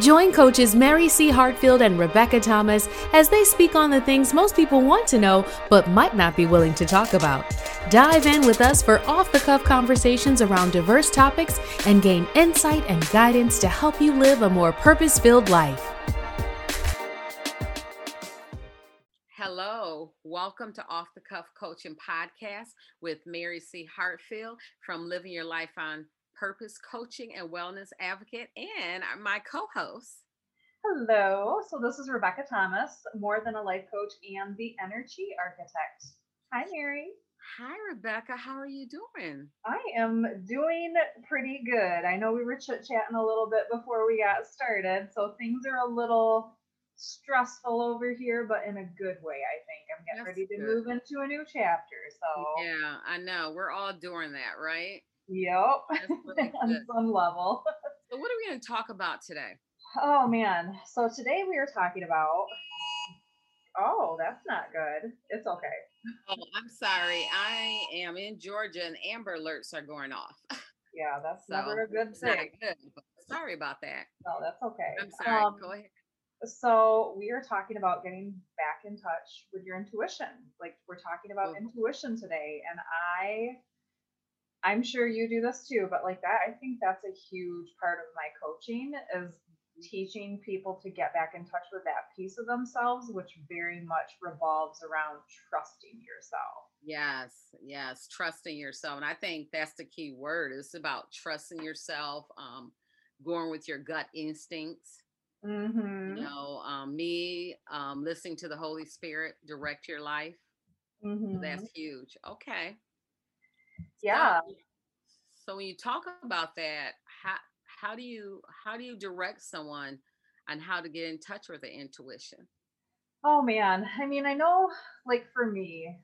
Join coaches Mary C. Hartfield and Rebecca Thomas as they speak on the things most people want to know but might not be willing to talk about. Dive in with us for off the cuff conversations around diverse topics and gain insight and guidance to help you live a more purpose filled life. Hello, welcome to Off the Cuff Coaching Podcast with Mary C. Hartfield from Living Your Life on Purpose Coaching and Wellness Advocate, and my co host. Hello. So, this is Rebecca Thomas, more than a life coach and the energy architect. Hi, Mary. Hi, Rebecca. How are you doing? I am doing pretty good. I know we were chit chatting a little bit before we got started, so things are a little stressful over here, but in a good way, I think. I'm getting That's ready to good. move into a new chapter. So, yeah, I know. We're all doing that, right? Yep. On some level. so, what are we going to talk about today? Oh, man. So, today we are talking about. Oh, that's not good. It's okay. Oh, I'm sorry. I am in Georgia and amber alerts are going off. Yeah, that's so, never a good thing. Good, sorry about that. No, that's okay. I'm sorry. Um, Go ahead. So, we are talking about getting back in touch with your intuition. Like, we're talking about intuition today. And I I'm sure you do this too, but like that, I think that's a huge part of my coaching is teaching people to get back in touch with that piece of themselves, which very much revolves around trusting yourself. Yes, yes, trusting yourself. And I think that's the key word. It's about trusting yourself, um, going with your gut instincts. Mm-hmm. You know, um, me um, listening to the Holy Spirit direct your life. Mm-hmm. That's huge. Okay. Yeah. So, so when you talk about that, how how do you how do you direct someone on how to get in touch with the intuition? Oh man, I mean, I know like for me,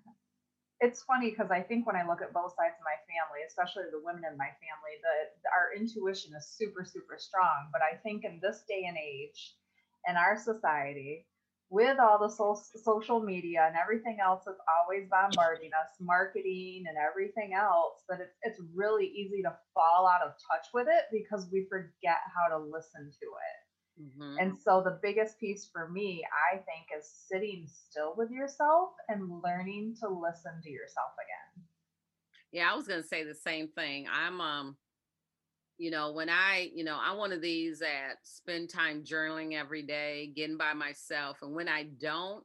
it's funny because I think when I look at both sides of my family, especially the women in my family, that our intuition is super, super strong. But I think in this day and age, in our society, with all the so- social media and everything else that's always bombarding us, marketing and everything else, that it's, it's really easy to fall out of touch with it because we forget how to listen to it. Mm-hmm. And so, the biggest piece for me, I think, is sitting still with yourself and learning to listen to yourself again. Yeah, I was going to say the same thing. I'm, um, you know when i you know i'm one of these that spend time journaling every day getting by myself and when i don't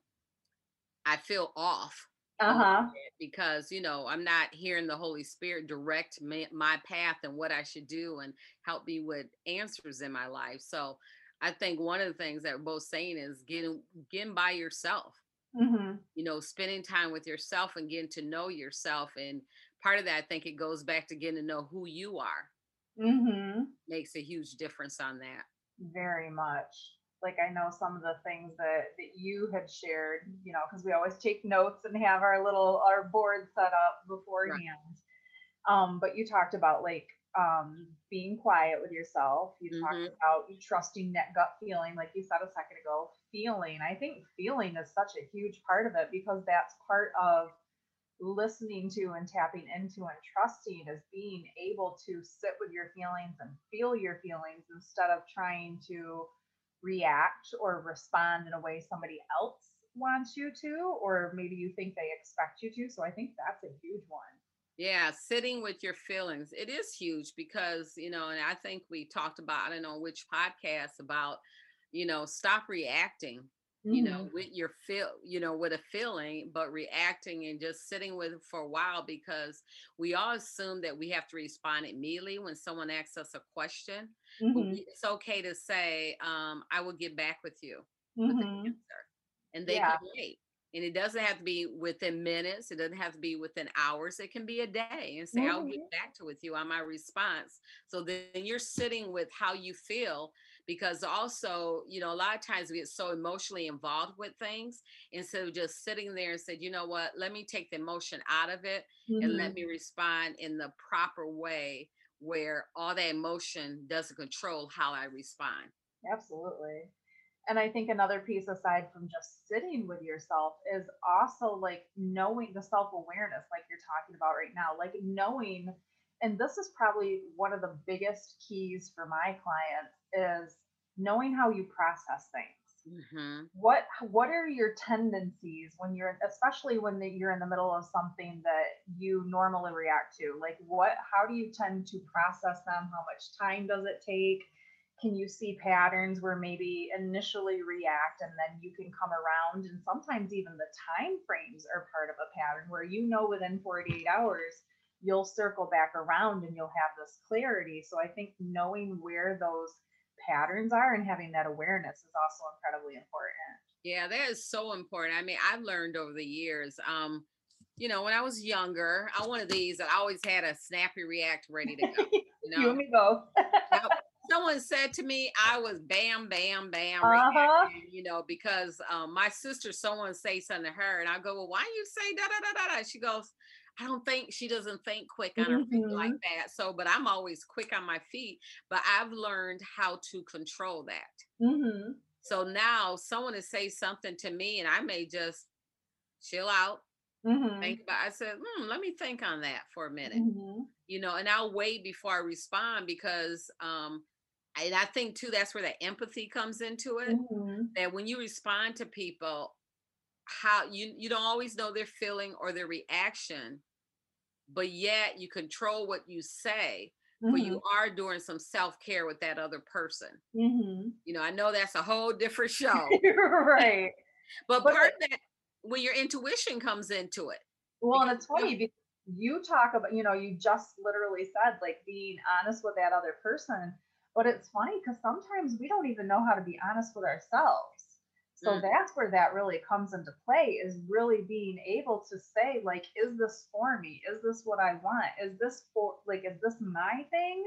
i feel off uh-huh. because you know i'm not hearing the holy spirit direct me, my path and what i should do and help me with answers in my life. So i think one of the things that we're both saying is getting getting by yourself. Mm-hmm. you know spending time with yourself and getting to know yourself and part of that i think it goes back to getting to know who you are mm-hmm. makes a huge difference on that. Very much. Like I know some of the things that that you had shared, you know, because we always take notes and have our little our board set up beforehand. Right. Um, but you talked about like um being quiet with yourself. You mm-hmm. talked about you trusting that gut feeling, like you said a second ago. Feeling. I think feeling is such a huge part of it because that's part of listening to and tapping into and trusting is being able to sit with your feelings and feel your feelings instead of trying to react or respond in a way somebody else wants you to, or maybe you think they expect you to. So I think that's a huge one. Yeah, sitting with your feelings. It is huge because, you know, and I think we talked about, I don't know which podcast about, you know, stop reacting you know mm-hmm. with your feel you know with a feeling but reacting and just sitting with it for a while because we all assume that we have to respond immediately when someone asks us a question mm-hmm. it's okay to say um, i will get back with you mm-hmm. with answer and they yeah. can wait and it doesn't have to be within minutes it doesn't have to be within hours it can be a day and say i'll get mm-hmm. back to with you on my response so then you're sitting with how you feel because also you know a lot of times we get so emotionally involved with things instead of just sitting there and said you know what let me take the emotion out of it mm-hmm. and let mm-hmm. me respond in the proper way where all that emotion doesn't control how i respond absolutely and i think another piece aside from just sitting with yourself is also like knowing the self-awareness like you're talking about right now like knowing and this is probably one of the biggest keys for my clients is knowing how you process things. Mm-hmm. What what are your tendencies when you're especially when the, you're in the middle of something that you normally react to? Like what how do you tend to process them? How much time does it take? Can you see patterns where maybe initially react and then you can come around and sometimes even the time frames are part of a pattern where you know within 48 hours you'll circle back around and you'll have this clarity. So I think knowing where those patterns are and having that awareness is also incredibly important. Yeah, that is so important. I mean, I've learned over the years. Um, you know, when I was younger, one of these that I always had a snappy react ready to go. You know, you and me both. Someone said to me, I was bam, bam, bam, uh-huh. you know, because um, my sister, someone say something to her, and I go, Well, why you say da da da da da? She goes, I don't think she doesn't think quick on her mm-hmm. feet like mm-hmm. that. So, but I'm always quick on my feet, but I've learned how to control that. Mm-hmm. So now someone to say something to me and I may just chill out, mm-hmm. think about I said, hmm, let me think on that for a minute. Mm-hmm. You know, and I'll wait before I respond because um and I think too that's where that empathy comes into it. Mm-hmm. That when you respond to people, how you you don't always know their feeling or their reaction but yet you control what you say mm-hmm. but you are doing some self-care with that other person mm-hmm. you know i know that's a whole different show right but, but part of that when your intuition comes into it well and it's funny because you talk about you know you just literally said like being honest with that other person but it's funny because sometimes we don't even know how to be honest with ourselves so mm. that's where that really comes into play is really being able to say, like, is this for me? Is this what I want? Is this for, like, is this my thing?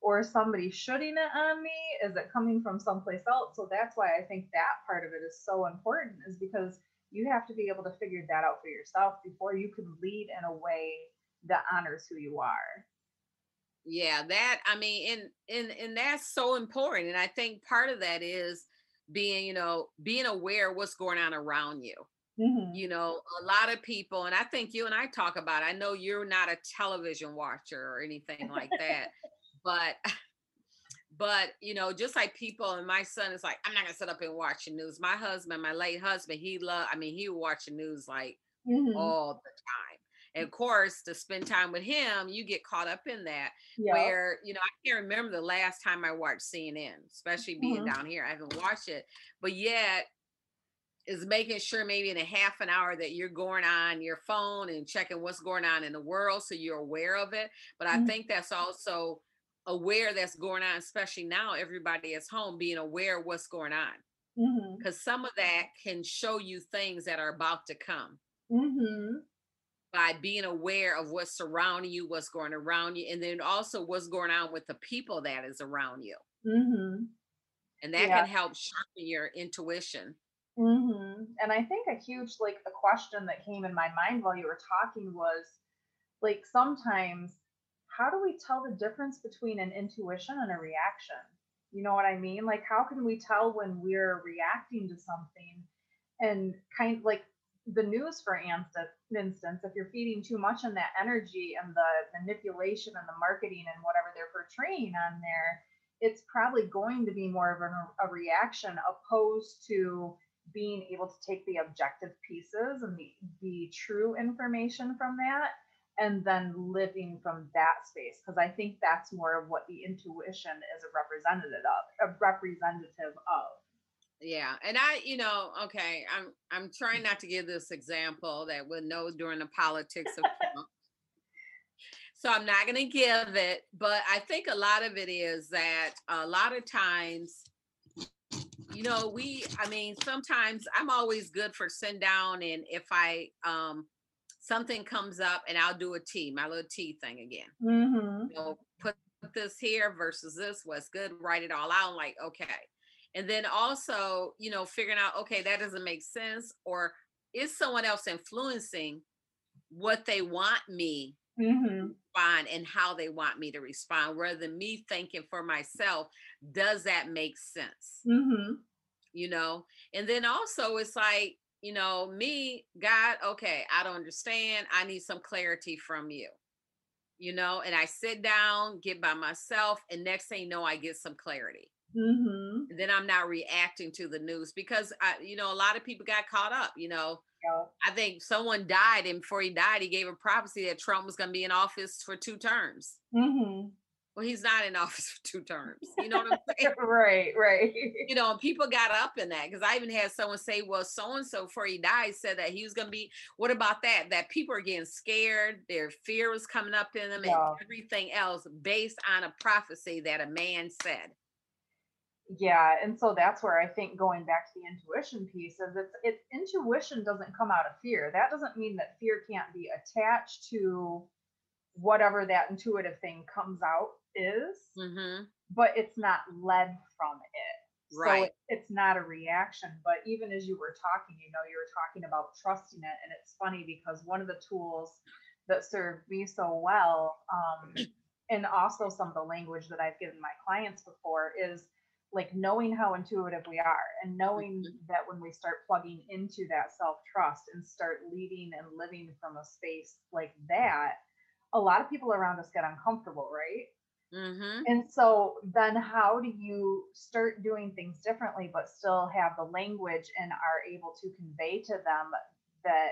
Or is somebody shooting it on me? Is it coming from someplace else? So that's why I think that part of it is so important, is because you have to be able to figure that out for yourself before you can lead in a way that honors who you are yeah that i mean and and and that's so important and i think part of that is being, you know, being aware what's going on around you. Mm-hmm. You know, a lot of people, and I think you and I talk about, it, I know you're not a television watcher or anything like that, but but you know just like people and my son is like i'm not gonna sit up and watch the news my husband my late husband he love i mean he would watch the news like mm-hmm. all the time and of course, to spend time with him, you get caught up in that. Where, you know, I can't remember the last time I watched CNN, especially being mm-hmm. down here. I haven't watched it, but yet is making sure maybe in a half an hour that you're going on your phone and checking what's going on in the world so you're aware of it. But I mm-hmm. think that's also aware that's going on, especially now everybody is home being aware of what's going on. Because mm-hmm. some of that can show you things that are about to come. Mm-hmm by being aware of what's surrounding you, what's going around you, and then also what's going on with the people that is around you. Mm-hmm. And that yeah. can help sharpen your intuition. Mm-hmm. And I think a huge, like, the question that came in my mind while you were talking was like, sometimes, how do we tell the difference between an intuition and a reaction? You know what I mean? Like, how can we tell when we're reacting to something and kind of like the news, for instance, if you're feeding too much in that energy and the manipulation and the marketing and whatever they're portraying on there, it's probably going to be more of a, a reaction opposed to being able to take the objective pieces and the, the true information from that and then living from that space. Because i think that's more of what the intuition is a representative of a representative of yeah and i you know okay i'm i'm trying not to give this example that we know during the politics of Trump. so i'm not going to give it but i think a lot of it is that a lot of times you know we i mean sometimes i'm always good for send down and if i um something comes up and i'll do a t my little t thing again mm-hmm. you know, put this here versus this what's good write it all out I'm like okay and then also you know figuring out okay that doesn't make sense or is someone else influencing what they want me mm-hmm. respond and how they want me to respond rather than me thinking for myself does that make sense? Mm-hmm. you know? And then also it's like you know me god okay i don't understand i need some clarity from you. You know? And i sit down get by myself and next thing you know i get some clarity Mm-hmm. then I'm not reacting to the news because I, you know, a lot of people got caught up. You know, yeah. I think someone died, and before he died, he gave a prophecy that Trump was going to be in office for two terms. Mm-hmm well, he's not in office for two terms. You know what I'm saying? right, right. You know, and people got up in that because I even had someone say, well, so and so before he died said that he was going to be, what about that? That people are getting scared, their fear was coming up in them, yeah. and everything else based on a prophecy that a man said. Yeah, and so that's where I think going back to the intuition piece is it's it's intuition doesn't come out of fear. That doesn't mean that fear can't be attached to whatever that intuitive thing comes out is, mm-hmm. but it's not led from it. Right. So it, it's not a reaction. But even as you were talking, you know, you were talking about trusting it. And it's funny because one of the tools that served me so well, um, and also some of the language that I've given my clients before is like knowing how intuitive we are and knowing mm-hmm. that when we start plugging into that self trust and start leading and living from a space like that, a lot of people around us get uncomfortable, right? Mm-hmm. And so then how do you start doing things differently but still have the language and are able to convey to them that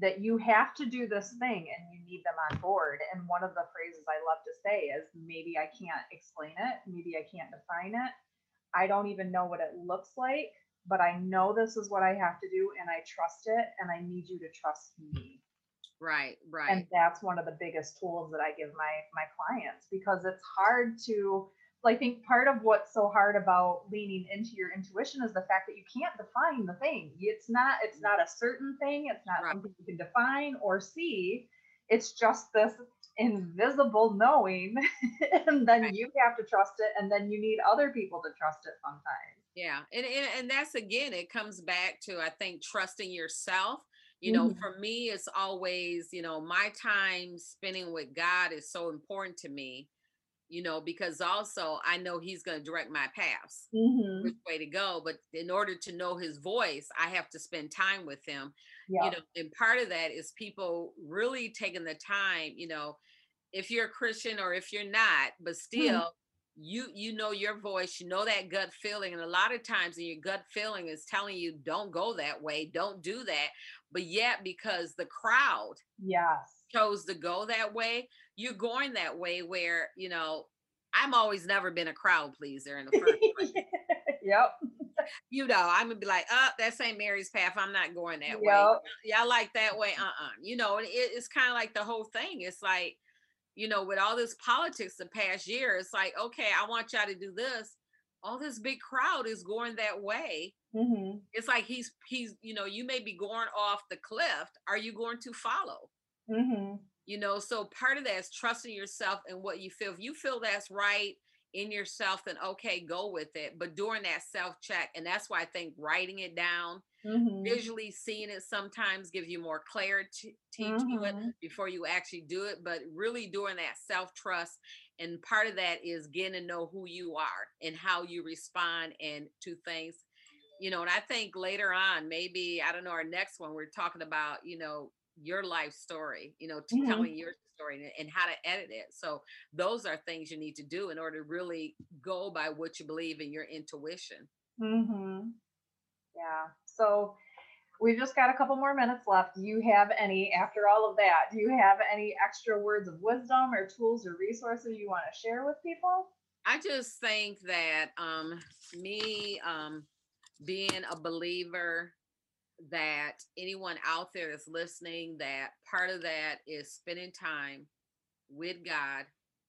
that you have to do this thing and you need them on board. And one of the phrases I love to say is maybe I can't explain it, maybe I can't define it. I don't even know what it looks like, but I know this is what I have to do and I trust it and I need you to trust me. Right, right. And that's one of the biggest tools that I give my my clients because it's hard to I think part of what's so hard about leaning into your intuition is the fact that you can't define the thing. It's not it's not a certain thing, it's not right. something you can define or see. It's just this invisible knowing and then right. you have to trust it and then you need other people to trust it sometimes. Yeah. And, and and that's again it comes back to I think trusting yourself you know mm-hmm. for me it's always you know my time spending with god is so important to me you know because also i know he's going to direct my paths mm-hmm. which way to go but in order to know his voice i have to spend time with him yeah. you know and part of that is people really taking the time you know if you're a christian or if you're not but mm-hmm. still mm-hmm you you know your voice you know that gut feeling and a lot of times and your gut feeling is telling you don't go that way don't do that but yet because the crowd yes chose to go that way you're going that way where you know i'm always never been a crowd pleaser in the first place yep you know i'm gonna be like oh that's st mary's path i'm not going that yep. way yeah i like that way uh-uh you know it, it's kind of like the whole thing it's like you know, with all this politics the past year, it's like, okay, I want y'all to do this. All this big crowd is going that way. Mm-hmm. It's like he's he's you know you may be going off the cliff. Are you going to follow? Mm-hmm. You know, so part of that is trusting yourself and what you feel. If you feel that's right in yourself, then okay, go with it. But during that self check, and that's why I think writing it down Mm-hmm. Visually seeing it sometimes gives you more clarity mm-hmm. to it mm-hmm. before you actually do it, but really doing that self trust. And part of that is getting to know who you are and how you respond and to things. You know, and I think later on, maybe, I don't know, our next one, we're talking about, you know, your life story, you know, mm-hmm. telling your story and how to edit it. So those are things you need to do in order to really go by what you believe in your intuition. Mm-hmm. Yeah. So we've just got a couple more minutes left. Do you have any, after all of that, do you have any extra words of wisdom or tools or resources you want to share with people? I just think that um, me um, being a believer that anyone out there that's listening, that part of that is spending time with God,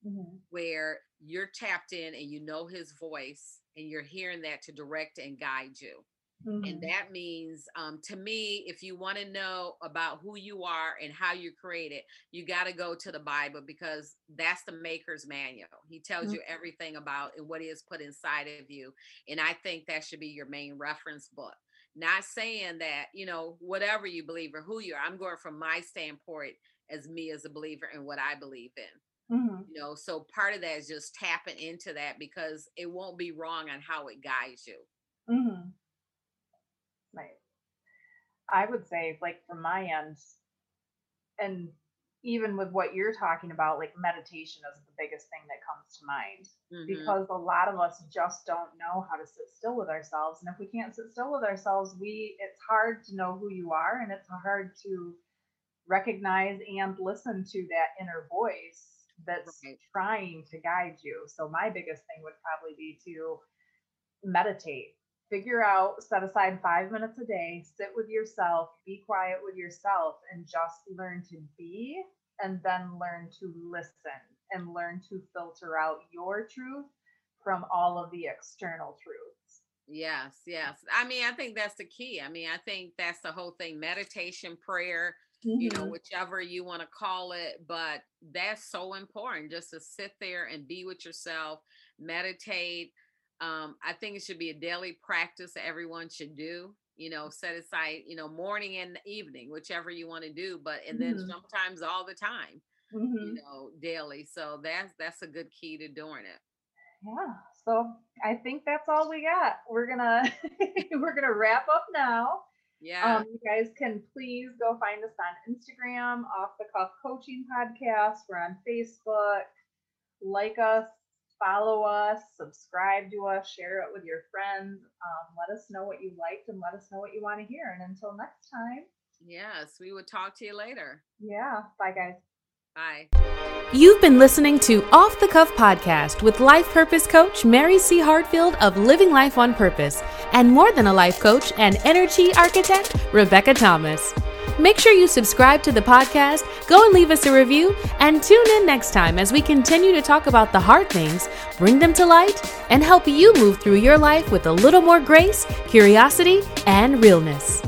mm-hmm. where you're tapped in and you know his voice and you're hearing that to direct and guide you. Mm-hmm. And that means, um, to me, if you want to know about who you are and how you create it, you got to go to the Bible because that's the maker's manual. He tells mm-hmm. you everything about and what is put inside of you. And I think that should be your main reference book. Not saying that, you know, whatever you believe or who you are, I'm going from my standpoint as me as a believer and what I believe in. Mm-hmm. You know, so part of that is just tapping into that because it won't be wrong on how it guides you. Mm-hmm. Right. I would say, like from my end, and even with what you're talking about, like meditation is the biggest thing that comes to mind mm-hmm. because a lot of us just don't know how to sit still with ourselves. And if we can't sit still with ourselves, we it's hard to know who you are and it's hard to recognize and listen to that inner voice that's right. trying to guide you. So my biggest thing would probably be to meditate figure out, set aside five minutes a day, sit with yourself, be quiet with yourself, and just learn to be and then learn to listen and learn to filter out your truth from all of the external truths. Yes, yes. I mean, I think that's the key. I mean, I think that's the whole thing meditation, prayer, mm-hmm. you know, mm-hmm. whichever you want to call it. But that's so important just to sit there and be with yourself, meditate, um, I think it should be a daily practice everyone should do. You know, set aside, you know, morning and evening, whichever you want to do, but and then mm-hmm. sometimes all the time, mm-hmm. you know, daily. So that's that's a good key to doing it. Yeah. So I think that's all we got. We're gonna we're gonna wrap up now. Yeah. Um, you guys can please go find us on Instagram, Off the Cuff Coaching Podcast. We're on Facebook. Like us, follow us, subscribe to us, share it with your friends. Um, let us know what you liked and let us know what you want to hear. And until next time. Yes, we will talk to you later. Yeah. Bye, guys. Bye. You've been listening to Off the Cuff Podcast with life purpose coach Mary C. Hartfield of Living Life on Purpose and more than a life coach and energy architect, Rebecca Thomas. Make sure you subscribe to the podcast, go and leave us a review, and tune in next time as we continue to talk about the hard things, bring them to light, and help you move through your life with a little more grace, curiosity, and realness.